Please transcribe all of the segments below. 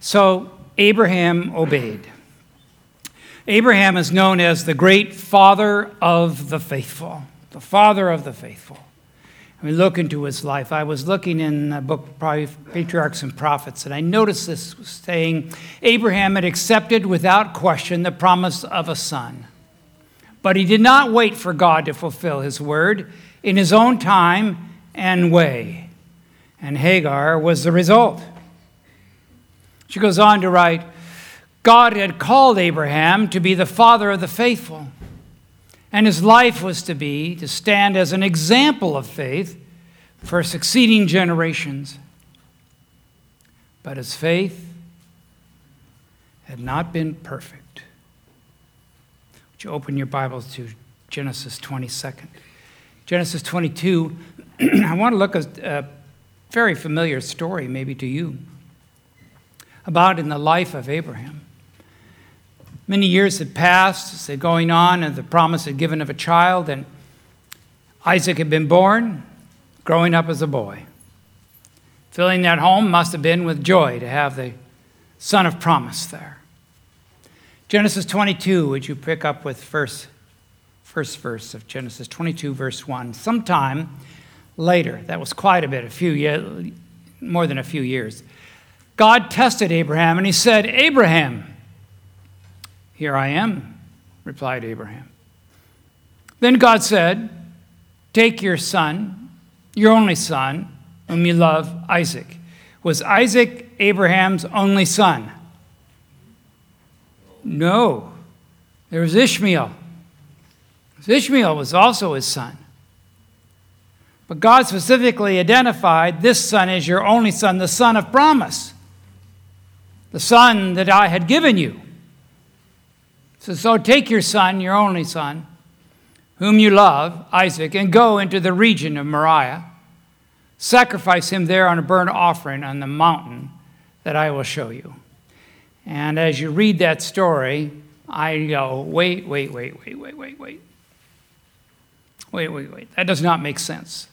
So Abraham obeyed. Abraham is known as the great father of the faithful, the father of the faithful. We look into his life. I was looking in a book of Patriarchs and Prophets, and I noticed this saying Abraham had accepted without question the promise of a son. But he did not wait for God to fulfill his word in his own time and way. And Hagar was the result. She goes on to write God had called Abraham to be the father of the faithful. And his life was to be to stand as an example of faith for succeeding generations. But his faith had not been perfect. Would you open your Bibles to Genesis 22nd? Genesis 22, I want to look at a very familiar story, maybe to you, about in the life of Abraham. Many years had passed, they're going on, and the promise had given of a child, and Isaac had been born, growing up as a boy. Filling that home must have been with joy to have the son of promise there. Genesis 22, would you pick up with first, first verse of Genesis 22, verse 1? Sometime later, that was quite a bit, a few years, more than a few years, God tested Abraham and he said, Abraham, here I am, replied Abraham. Then God said, Take your son, your only son, whom you love, Isaac. Was Isaac Abraham's only son? No. There was Ishmael. Ishmael was also his son. But God specifically identified this son as your only son, the son of promise, the son that I had given you. So, so take your son, your only son, whom you love, Isaac, and go into the region of Moriah. Sacrifice him there on a burnt offering on the mountain that I will show you. And as you read that story, I go, wait, wait, wait, wait, wait, wait, wait. Wait, wait, wait. That does not make sense.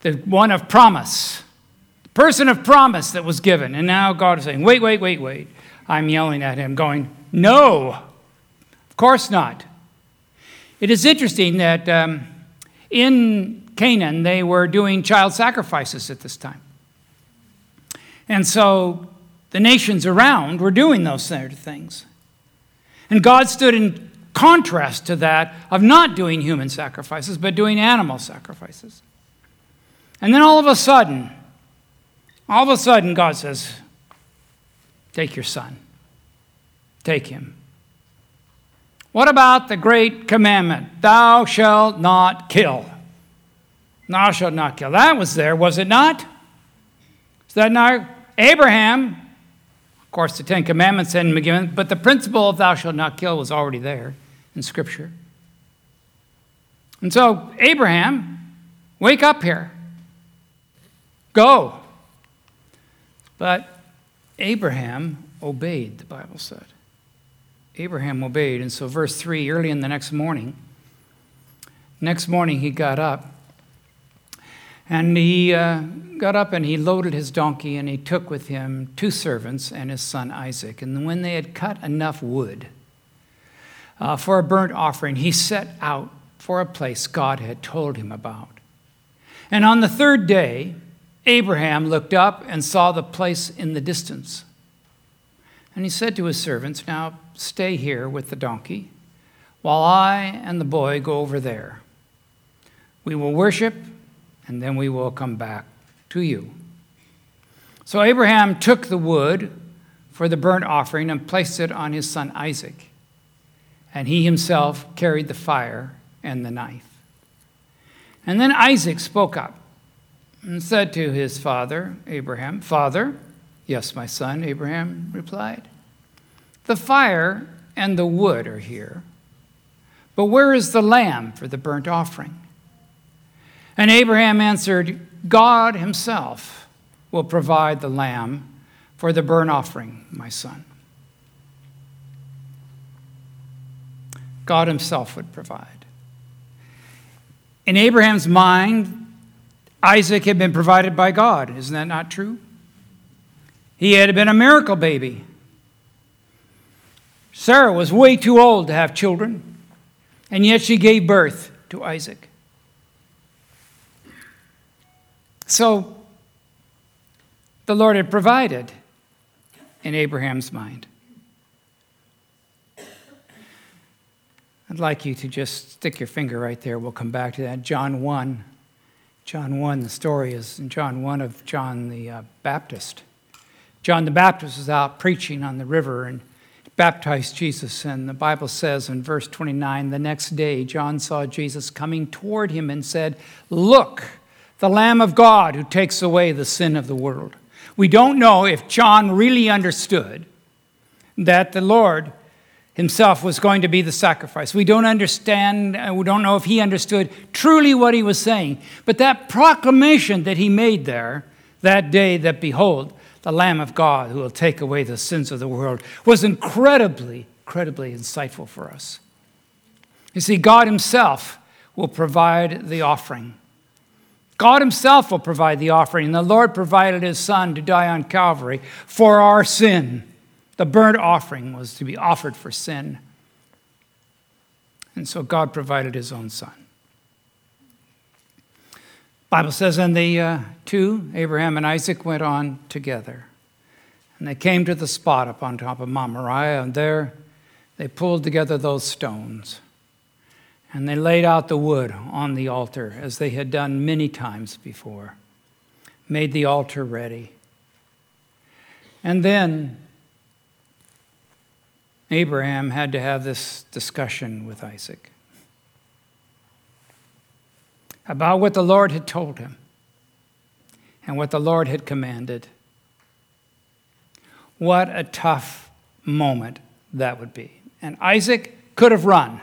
The one of promise, person of promise that was given. And now God is saying, wait, wait, wait, wait. I'm yelling at him, going, no, of course not. It is interesting that um, in Canaan they were doing child sacrifices at this time. And so the nations around were doing those sort of things. And God stood in contrast to that of not doing human sacrifices, but doing animal sacrifices. And then all of a sudden, all of a sudden, God says, Take your son. Take him. What about the great commandment? Thou shalt not kill. Thou shalt not kill. That was there, was it not? Is that not? Abraham, of course, the Ten Commandments hadn't been given, but the principle of thou shalt not kill was already there in Scripture. And so, Abraham, wake up here. Go. But Abraham obeyed, the Bible said. Abraham obeyed. And so, verse 3 early in the next morning, next morning he got up. And he uh, got up and he loaded his donkey and he took with him two servants and his son Isaac. And when they had cut enough wood uh, for a burnt offering, he set out for a place God had told him about. And on the third day, Abraham looked up and saw the place in the distance. And he said to his servants, Now stay here with the donkey, while I and the boy go over there. We will worship, and then we will come back to you. So Abraham took the wood for the burnt offering and placed it on his son Isaac, and he himself carried the fire and the knife. And then Isaac spoke up and said to his father, Abraham, Father, Yes, my son, Abraham replied. The fire and the wood are here, but where is the lamb for the burnt offering? And Abraham answered, God himself will provide the lamb for the burnt offering, my son. God himself would provide. In Abraham's mind, Isaac had been provided by God. Isn't that not true? He had been a miracle baby. Sarah was way too old to have children, and yet she gave birth to Isaac. So the Lord had provided in Abraham's mind. I'd like you to just stick your finger right there. We'll come back to that. John 1. John 1, the story is in John 1 of John the uh, Baptist. John the Baptist was out preaching on the river and baptized Jesus. And the Bible says in verse 29 the next day, John saw Jesus coming toward him and said, Look, the Lamb of God who takes away the sin of the world. We don't know if John really understood that the Lord himself was going to be the sacrifice. We don't understand, uh, we don't know if he understood truly what he was saying. But that proclamation that he made there that day, that behold, the Lamb of God who will take away the sins of the world, was incredibly, incredibly insightful for us. You see, God Himself will provide the offering. God Himself will provide the offering. The Lord provided His Son to die on Calvary for our sin. The burnt offering was to be offered for sin. And so God provided his own son. Bible says, and the uh, two, Abraham and Isaac, went on together. And they came to the spot up on top of Mount Moriah, and there they pulled together those stones. And they laid out the wood on the altar, as they had done many times before, made the altar ready. And then Abraham had to have this discussion with Isaac about what the Lord had told him and what the Lord had commanded. What a tough moment that would be. And Isaac could have run.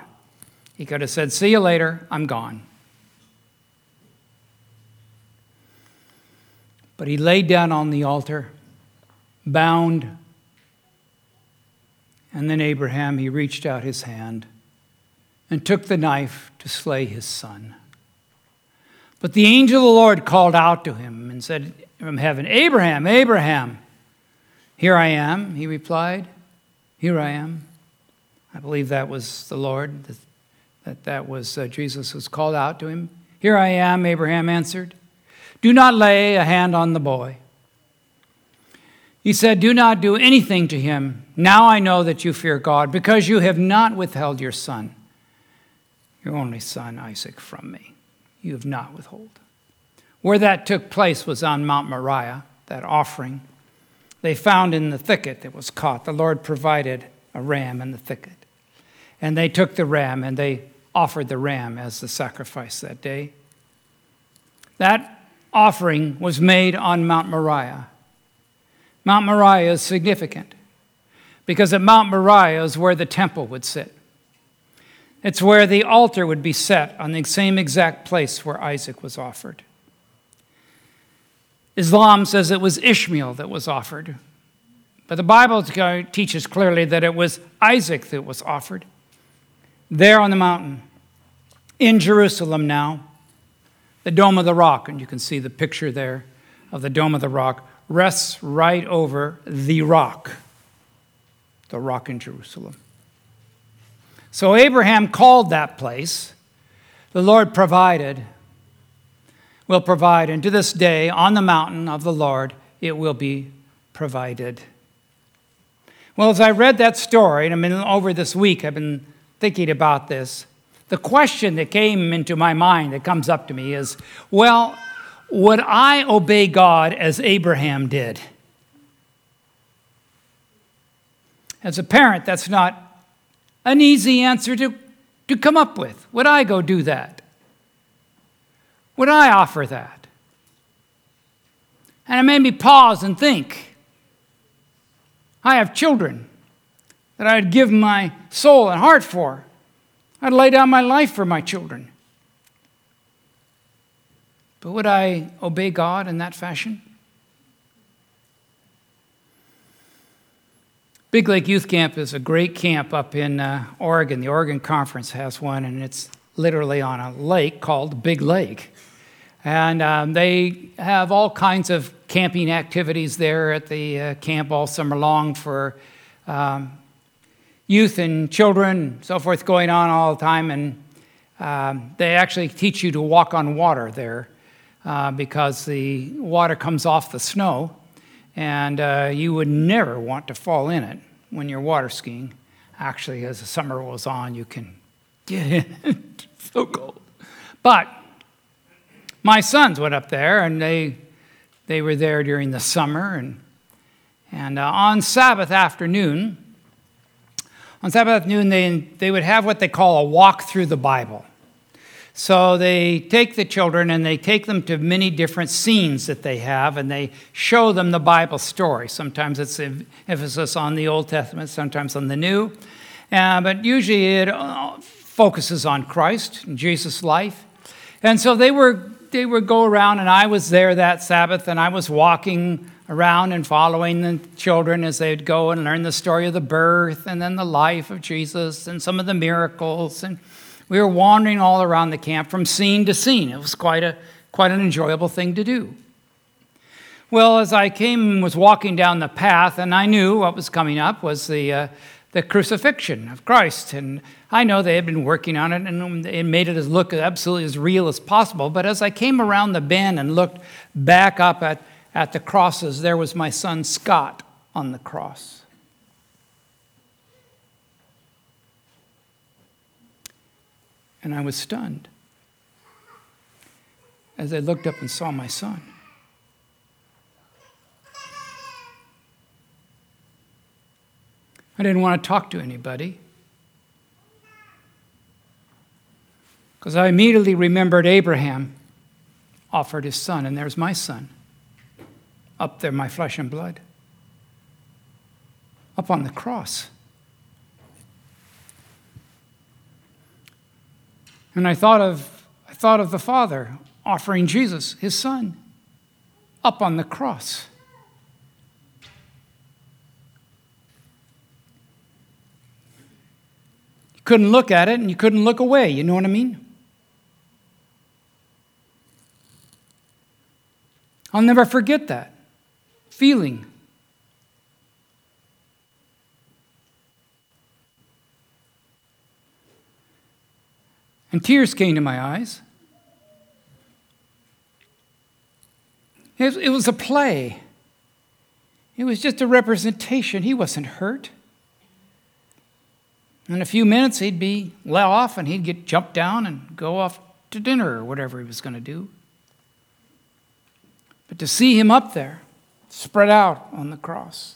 He could have said, See you later, I'm gone. But he laid down on the altar, bound and then Abraham, he reached out his hand and took the knife to slay his son. But the angel of the Lord called out to him and said from heaven, Abraham, Abraham. Here I am, he replied. Here I am. I believe that was the Lord, that that was uh, Jesus was called out to him. Here I am, Abraham answered. Do not lay a hand on the boy. He said, Do not do anything to him. Now I know that you fear God, because you have not withheld your son, your only son, Isaac, from me. You have not withheld. Where that took place was on Mount Moriah, that offering. They found in the thicket that was caught. The Lord provided a ram in the thicket. And they took the ram and they offered the ram as the sacrifice that day. That offering was made on Mount Moriah. Mount Moriah is significant because at Mount Moriah is where the temple would sit. It's where the altar would be set on the same exact place where Isaac was offered. Islam says it was Ishmael that was offered, but the Bible teaches clearly that it was Isaac that was offered there on the mountain in Jerusalem now, the Dome of the Rock, and you can see the picture there of the Dome of the Rock rests right over the rock, the rock in Jerusalem. So Abraham called that place. The Lord provided, will provide, and to this day, on the mountain of the Lord, it will be provided. Well, as I read that story, and I mean, over this week, I've been thinking about this. The question that came into my mind that comes up to me is well, would I obey God as Abraham did? As a parent, that's not an easy answer to, to come up with. Would I go do that? Would I offer that? And it made me pause and think. I have children that I'd give my soul and heart for. I'd lay down my life for my children. But would I obey God in that fashion? Big Lake Youth Camp is a great camp up in uh, Oregon. The Oregon Conference has one, and it's literally on a lake called Big Lake. And um, they have all kinds of camping activities there at the uh, camp all summer long for um, youth and children, and so forth, going on all the time. And um, they actually teach you to walk on water there uh, because the water comes off the snow, and uh, you would never want to fall in it when you're water skiing. Actually, as the summer goes on, you can get in. so cold. But my sons went up there and they, they were there during the summer. And, and uh, on Sabbath afternoon, on Sabbath afternoon, they, they would have what they call a walk through the Bible. So they take the children and they take them to many different scenes that they have and they show them the Bible story. Sometimes it's emphasis on the Old Testament, sometimes on the New. Uh, but usually it uh, focuses on Christ and Jesus' life. And so they were they would go around, and I was there that Sabbath, and I was walking around and following the children as they'd go and learn the story of the birth and then the life of Jesus and some of the miracles. And we were wandering all around the camp from scene to scene. It was quite, a, quite an enjoyable thing to do. Well, as I came and was walking down the path, and I knew what was coming up was the, uh, the crucifixion of Christ. And I know they had been working on it and it made it as look absolutely as real as possible. But as I came around the bend and looked back up at, at the crosses, there was my son Scott on the cross. And I was stunned as I looked up and saw my son. I didn't want to talk to anybody. Because I immediately remembered Abraham offered his son, and there's my son. Up there, my flesh and blood. Up on the cross. And I thought of, I thought of the Father offering Jesus, his son, up on the cross. You couldn't look at it and you couldn't look away. You know what I mean? I'll never forget that feeling. And tears came to my eyes. It was a play. It was just a representation. He wasn't hurt. In a few minutes, he'd be let off and he'd get jumped down and go off to dinner or whatever he was going to do. But to see him up there, spread out on the cross,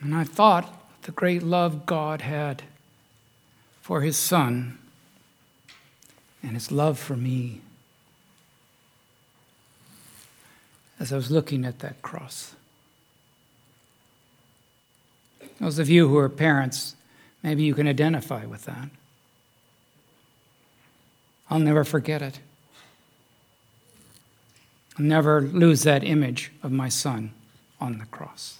and I thought the great love God had for his son and his love for me as I was looking at that cross. Those of you who are parents, maybe you can identify with that. I'll never forget it. I'll never lose that image of my son on the cross.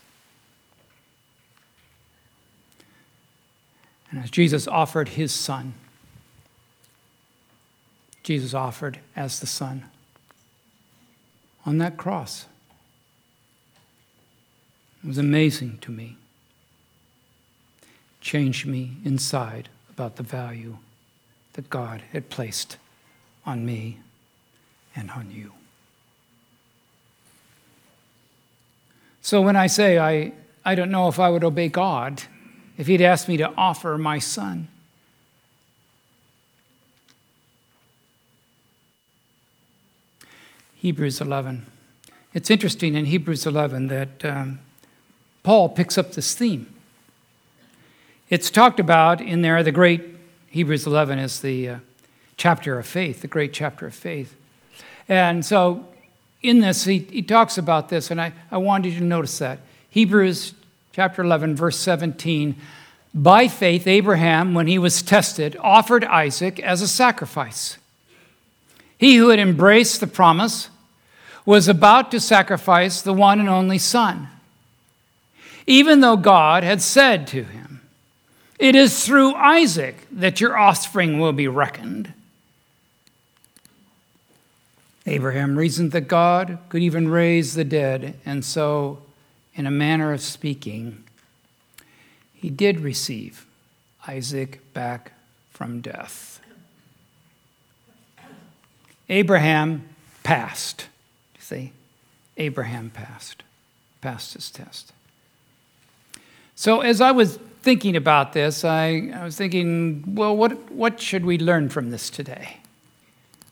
As Jesus offered his son, Jesus offered as the son on that cross. It was amazing to me changed me inside about the value that God had placed on me and on you. So when I say I, I don't know if I would obey God if He'd asked me to offer my son, Hebrews 11. It's interesting in Hebrews 11 that um, Paul picks up this theme. It's talked about in there, the great Hebrews 11 is the uh, chapter of faith, the great chapter of faith. And so in this, he, he talks about this, and I, I wanted you to notice that. Hebrews chapter 11, verse 17. By faith, Abraham, when he was tested, offered Isaac as a sacrifice. He who had embraced the promise was about to sacrifice the one and only Son, even though God had said to him, It is through Isaac that your offspring will be reckoned. Abraham reasoned that God could even raise the dead, and so, in a manner of speaking, he did receive Isaac back from death. Abraham passed. You see? Abraham passed, passed his test. So, as I was thinking about this, I, I was thinking, well, what, what should we learn from this today?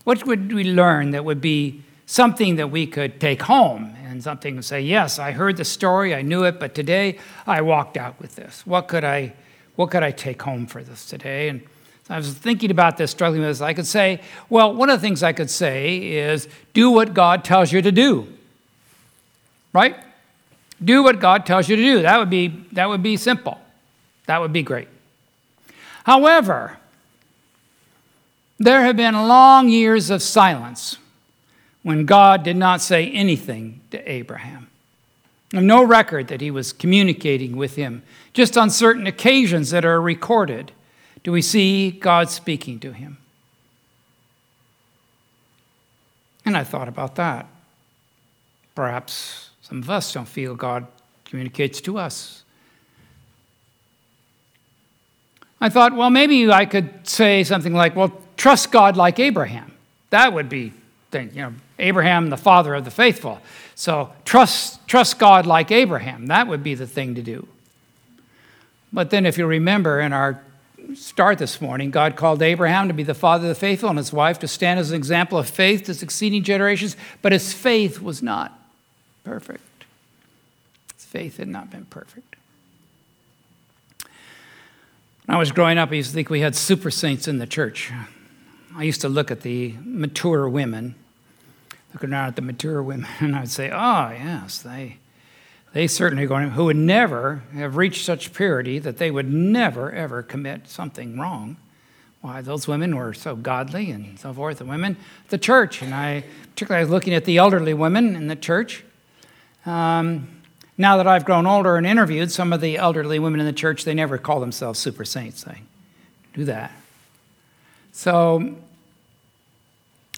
What would we learn that would be something that we could take home and something and say, yes, I heard the story, I knew it, but today I walked out with this. What could I, what could I take home for this today? And I was thinking about this, struggling with this. I could say, well, one of the things I could say is do what God tells you to do. Right? Do what God tells you to do. That would be, that would be simple. That would be great. However, there have been long years of silence when God did not say anything to Abraham. No record that he was communicating with him. Just on certain occasions that are recorded do we see God speaking to him. And I thought about that. Perhaps some of us don't feel God communicates to us. I thought, well, maybe I could say something like, well, trust God like Abraham. That would be, you know, Abraham, the father of the faithful. So trust, trust God like Abraham. That would be the thing to do. But then, if you remember in our start this morning, God called Abraham to be the father of the faithful and his wife to stand as an example of faith to succeeding generations, but his faith was not perfect. His faith had not been perfect. When I was growing up, I used to think we had super saints in the church. I used to look at the mature women, looking around at the mature women, and I would say, oh, yes, they, they certainly going who would never have reached such purity that they would never, ever commit something wrong. Why, those women were so godly and so forth, the women, the church. And I, particularly, I was looking at the elderly women in the church. Um, now that I've grown older and interviewed some of the elderly women in the church, they never call themselves super saints. They do that. So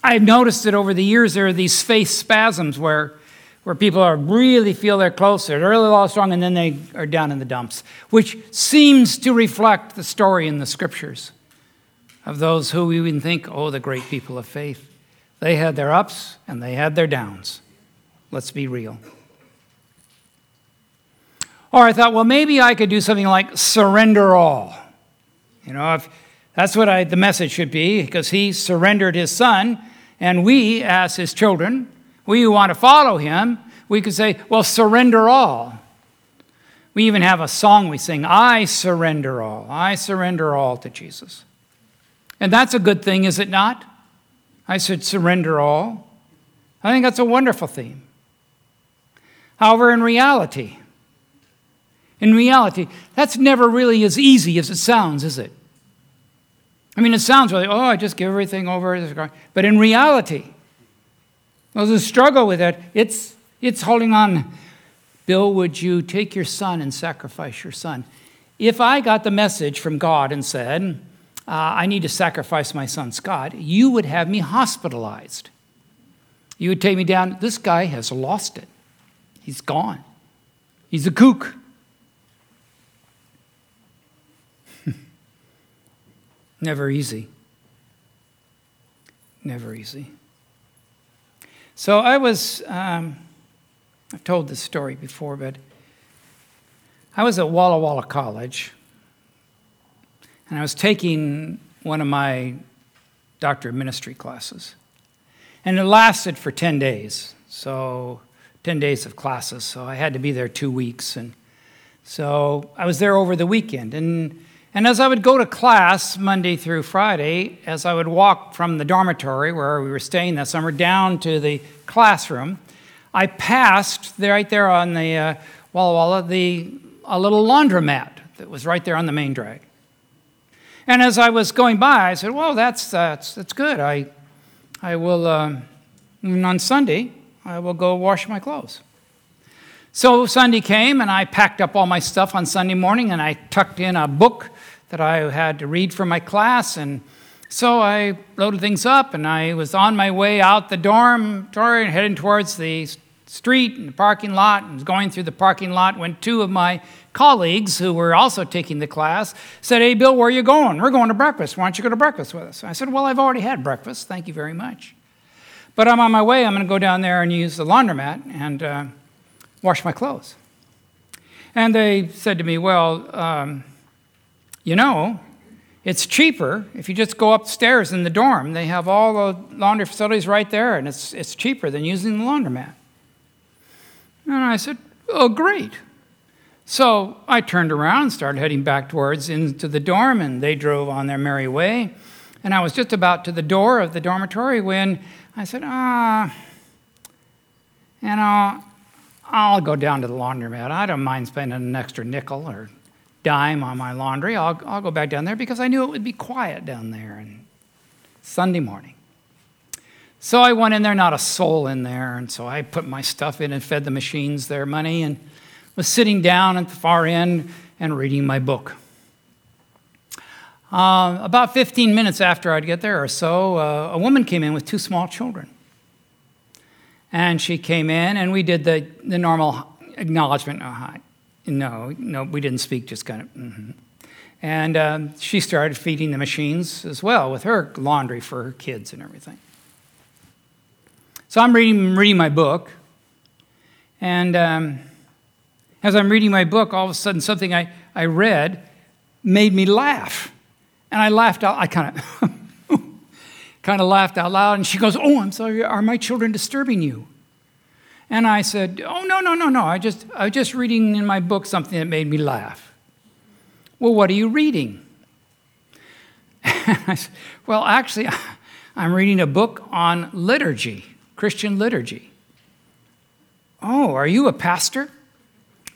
I've noticed that over the years there are these faith spasms where, where people are really feel they're close, they're really all strong, and then they are down in the dumps, which seems to reflect the story in the scriptures of those who we even think, oh, the great people of faith. They had their ups and they had their downs. Let's be real. Or I thought, well, maybe I could do something like surrender all. You know, if that's what I, the message should be, because he surrendered his son, and we, as his children, we who want to follow him, we could say, well, surrender all. We even have a song we sing, I surrender all. I surrender all to Jesus. And that's a good thing, is it not? I said, surrender all. I think that's a wonderful theme. However, in reality, in reality, that's never really as easy as it sounds, is it? I mean, it sounds really, oh, I just give everything over. But in reality, there's a struggle with it. It's, it's holding on. Bill, would you take your son and sacrifice your son? If I got the message from God and said, uh, I need to sacrifice my son Scott, you would have me hospitalized. You would take me down. This guy has lost it. He's gone. He's a kook. Never easy. Never easy. So I was, um, I've told this story before, but I was at Walla Walla College, and I was taking one of my doctor of ministry classes. And it lasted for 10 days. So, 10 days of classes. So, I had to be there two weeks. And so, I was there over the weekend. And and as I would go to class Monday through Friday, as I would walk from the dormitory where we were staying that summer down to the classroom, I passed right there on the uh, Walla Walla the a little laundromat that was right there on the main drag. And as I was going by, I said, "Well, that's that's that's good. I I will uh, on Sunday I will go wash my clothes." So Sunday came, and I packed up all my stuff on Sunday morning, and I tucked in a book that I had to read for my class. And so I loaded things up and I was on my way out the dormitory heading towards the street and the parking lot and was going through the parking lot when two of my colleagues who were also taking the class said, Hey, Bill, where are you going? We're going to breakfast. Why don't you go to breakfast with us? I said, Well, I've already had breakfast. Thank you very much. But I'm on my way. I'm going to go down there and use the laundromat and uh, wash my clothes. And they said to me, Well, um, you know, it's cheaper if you just go upstairs in the dorm. They have all the laundry facilities right there, and it's, it's cheaper than using the laundromat. And I said, Oh, great. So I turned around and started heading back towards into the dorm, and they drove on their merry way. And I was just about to the door of the dormitory when I said, ah, you know, I'll go down to the laundromat. I don't mind spending an extra nickel or dime on my laundry. I'll, I'll go back down there because I knew it would be quiet down there and Sunday morning. So I went in there, not a soul in there, and so I put my stuff in and fed the machines their money and was sitting down at the far end and reading my book. Uh, about 15 minutes after I'd get there or so, uh, a woman came in with two small children. And she came in, and we did the, the normal acknowledgement. Oh, hi. No, no, we didn't speak, just kind of. Mm-hmm. And um, she started feeding the machines as well with her laundry for her kids and everything. So I'm reading, reading my book, and um, as I'm reading my book, all of a sudden something I, I read made me laugh. And I laughed out, I kind of kind of laughed out loud, and she goes, Oh, I'm sorry, are my children disturbing you? And I said, Oh, no, no, no, no. I just I was just reading in my book something that made me laugh. Well, what are you reading? And I said, well, actually, I'm reading a book on liturgy. Christian liturgy. Oh, are you a pastor?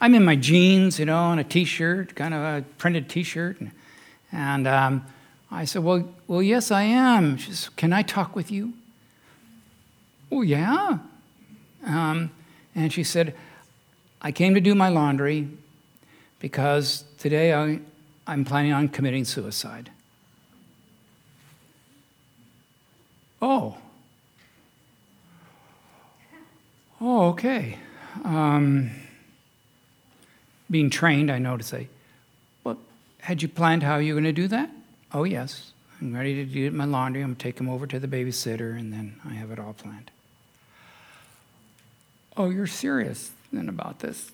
I'm in my jeans, you know, and a t shirt, kind of a printed t shirt. And, and um, I said, well, well, yes, I am. She says, Can I talk with you? Oh, yeah. Um, and she said, I came to do my laundry because today I, I'm planning on committing suicide. Oh. Oh, okay. Um, being trained, I know to say, Well, had you planned how you're going to do that? Oh, yes. I'm ready to do my laundry. I'm going to take them over to the babysitter, and then I have it all planned. Oh, you're serious then about this?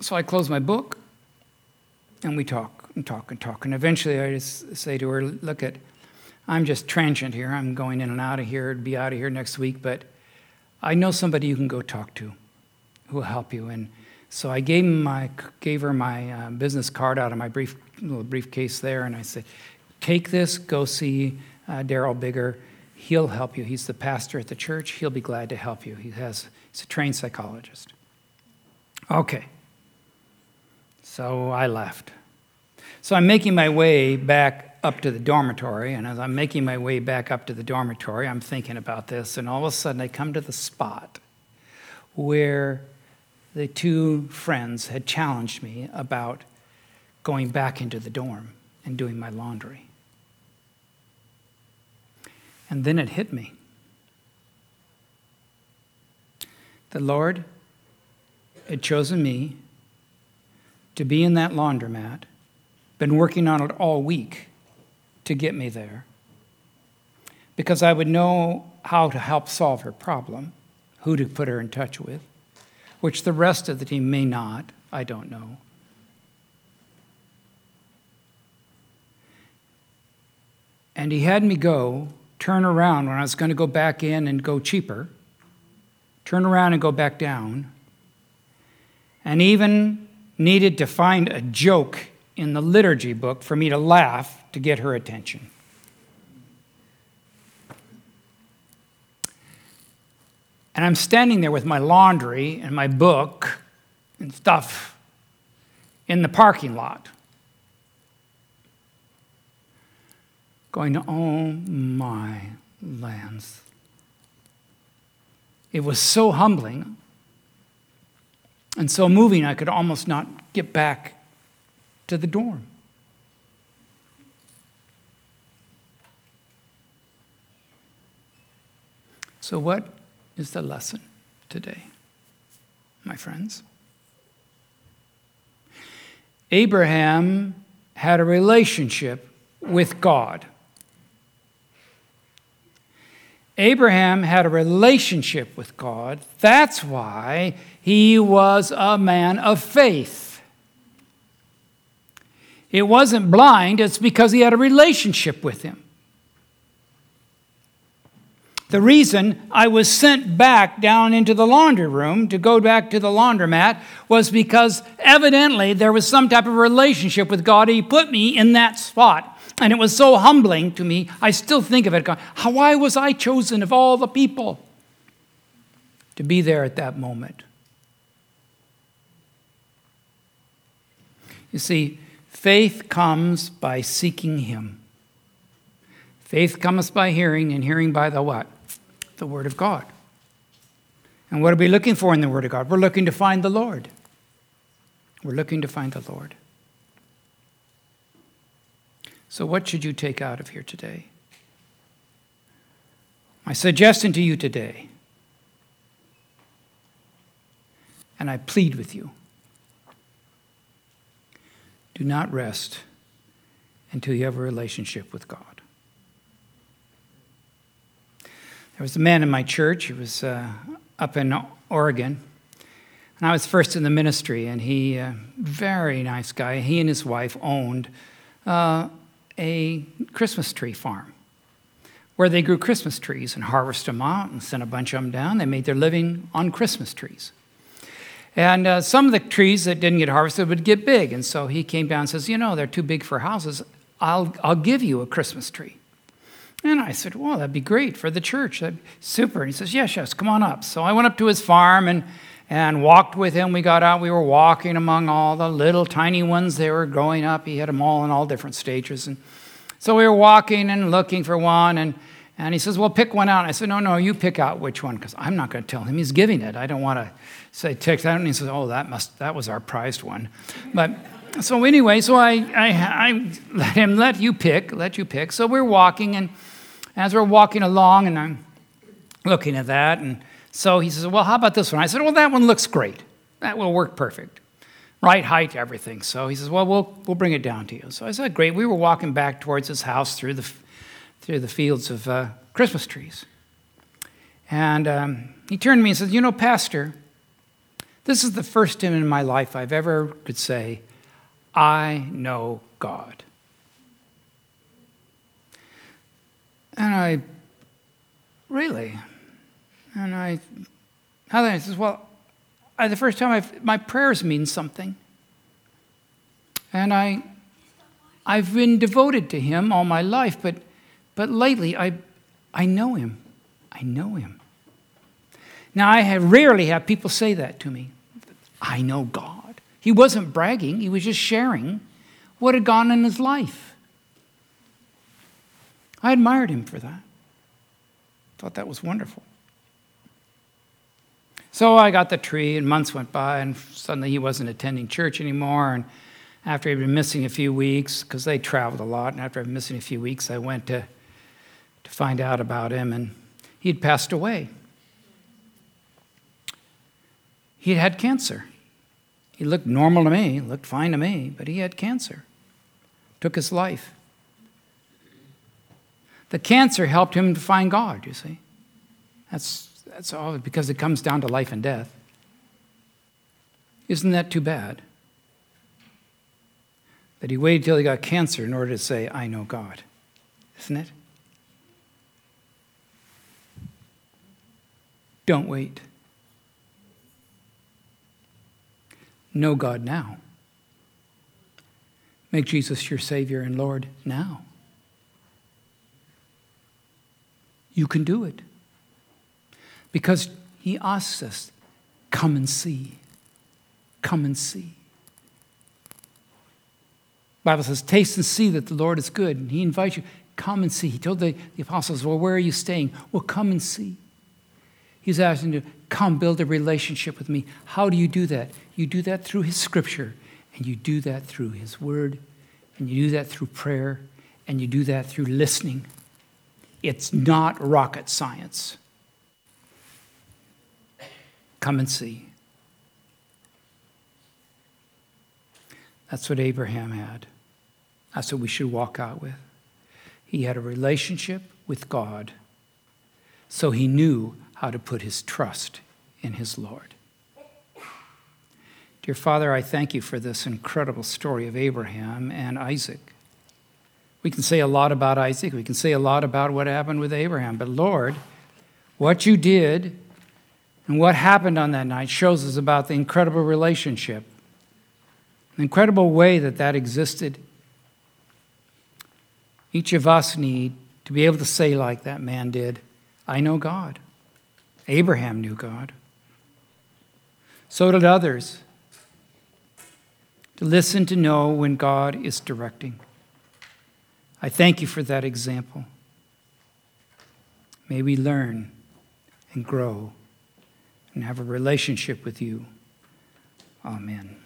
So I close my book, and we talk and talk and talk. And eventually I just say to her, Look, at, I'm just transient here. I'm going in and out of here, be out of here next week, but I know somebody you can go talk to who will help you. And so I gave, my, gave her my uh, business card out of my brief, little briefcase there, and I said, Take this, go see uh, Daryl Bigger. He'll help you. He's the pastor at the church. He'll be glad to help you. He has, he's a trained psychologist. Okay. So I left. So I'm making my way back up to the dormitory, and as I'm making my way back up to the dormitory, I'm thinking about this, and all of a sudden I come to the spot where the two friends had challenged me about going back into the dorm and doing my laundry. And then it hit me. The Lord had chosen me to be in that laundromat, been working on it all week to get me there because I would know how to help solve her problem, who to put her in touch with, which the rest of the team may not. I don't know. And he had me go, turn around when I was going to go back in and go cheaper, turn around and go back down, and even needed to find a joke in the liturgy book for me to laugh to get her attention. And I'm standing there with my laundry and my book and stuff in the parking lot, going, Oh my lands. It was so humbling and so moving, I could almost not get back to the dorm. So, what is the lesson today, my friends? Abraham had a relationship with God. Abraham had a relationship with God. That's why he was a man of faith. It wasn't blind, it's because he had a relationship with him. The reason I was sent back down into the laundry room to go back to the laundromat was because evidently there was some type of relationship with God. He put me in that spot. And it was so humbling to me. I still think of it. How, why was I chosen of all the people to be there at that moment? You see, faith comes by seeking Him. Faith comes by hearing, and hearing by the what? the Word of God. And what are we looking for in the Word of God? We're looking to find the Lord. We're looking to find the Lord. So, what should you take out of here today? My suggestion to you today, and I plead with you do not rest until you have a relationship with God. There was a man in my church, he was uh, up in Oregon. And I was first in the ministry, and he, uh, very nice guy, he and his wife owned uh, a Christmas tree farm where they grew Christmas trees and harvested them out and sent a bunch of them down. They made their living on Christmas trees. And uh, some of the trees that didn't get harvested would get big. And so he came down and says, You know, they're too big for houses. I'll, I'll give you a Christmas tree. And I said, Well, that'd be great for the church. That'd super. And he says, Yes, yes, come on up. So I went up to his farm and, and walked with him. We got out. We were walking among all the little tiny ones they were growing up. He had them all in all different stages. And so we were walking and looking for one. And, and he says, Well, pick one out. I said, No, no, you pick out which one because I'm not going to tell him. He's giving it. I don't want to say, Take that. And he says, Oh, that, must, that was our prized one. But so anyway, so I, I, I let him let you pick, let you pick. So we're walking, and as we're walking along, and I'm looking at that, and so he says, Well, how about this one? I said, Well, that one looks great. That will work perfect. Right height, everything. So he says, Well, we'll, we'll bring it down to you. So I said, Great. We were walking back towards his house through the, through the fields of uh, Christmas trees. And um, he turned to me and said, You know, Pastor, this is the first time in my life I've ever could say, I know God. And I, really? And I, how then? He says, well, I, the first time I've, my prayers mean something. And I, I've been devoted to him all my life, but, but lately I, I know him. I know him. Now, I have rarely have people say that to me. I know God. He wasn't bragging, he was just sharing what had gone in his life. I admired him for that. Thought that was wonderful. So I got the tree, and months went by, and suddenly he wasn't attending church anymore. And after he'd been missing a few weeks, because they traveled a lot, and after I'd been missing a few weeks, I went to, to find out about him, and he'd passed away. He'd had cancer. He looked normal to me, looked fine to me, but he had cancer. Took his life. The cancer helped him to find God, you see. That's, that's all because it comes down to life and death. Isn't that too bad? That he waited till he got cancer in order to say, I know God. Isn't it? Don't wait. Know God now. Make Jesus your Savior and Lord now. You can do it. Because he asks us, come and see. Come and see. The Bible says, taste and see that the Lord is good. And he invites you, come and see. He told the, the apostles, well, where are you staying? Well, come and see. He's asking you, come build a relationship with me. How do you do that? You do that through his scripture, and you do that through his word, and you do that through prayer, and you do that through listening. It's not rocket science. Come and see. That's what Abraham had. That's what we should walk out with. He had a relationship with God, so he knew how to put his trust in his Lord. Dear Father, I thank you for this incredible story of Abraham and Isaac. We can say a lot about Isaac, we can say a lot about what happened with Abraham, but Lord, what you did and what happened on that night shows us about the incredible relationship, the incredible way that that existed. Each of us need to be able to say, like that man did, I know God. Abraham knew God. So did others. To listen to know when God is directing. I thank you for that example. May we learn and grow and have a relationship with you. Amen.